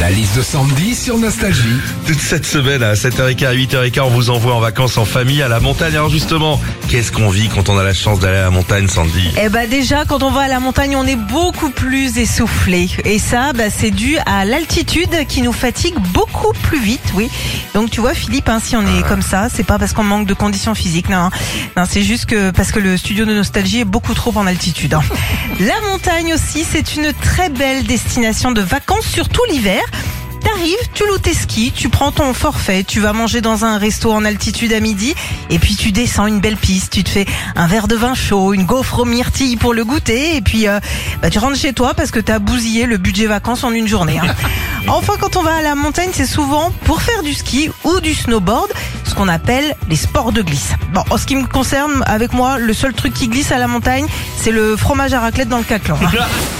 La liste de Sandy sur Nostalgie. Toute cette semaine à 7h15 à 8h15, on vous envoie en vacances en famille à la montagne. Alors justement, qu'est-ce qu'on vit quand on a la chance d'aller à la montagne, Sandy? Eh bah déjà, quand on va à la montagne, on est beaucoup plus essoufflé. Et ça, bah, c'est dû à l'altitude qui nous fatigue beaucoup plus vite, oui. Donc tu vois, Philippe, hein, si on est comme ça, c'est pas parce qu'on manque de conditions physiques, non. hein. Non, c'est juste que parce que le studio de nostalgie est beaucoup trop en altitude. hein. La montagne aussi, c'est une très belle destination de vacances, surtout l'hiver. T'arrives, tu loues tes skis, tu prends ton forfait, tu vas manger dans un resto en altitude à midi, et puis tu descends une belle piste, tu te fais un verre de vin chaud, une gaufre aux myrtilles pour le goûter, et puis euh, bah, tu rentres chez toi parce que t'as bousillé le budget vacances en une journée. hein. Enfin, quand on va à la montagne, c'est souvent pour faire du ski ou du snowboard, ce qu'on appelle les sports de glisse. Bon, en ce qui me concerne, avec moi, le seul truc qui glisse à la montagne, c'est le fromage à raclette dans le caclan. hein.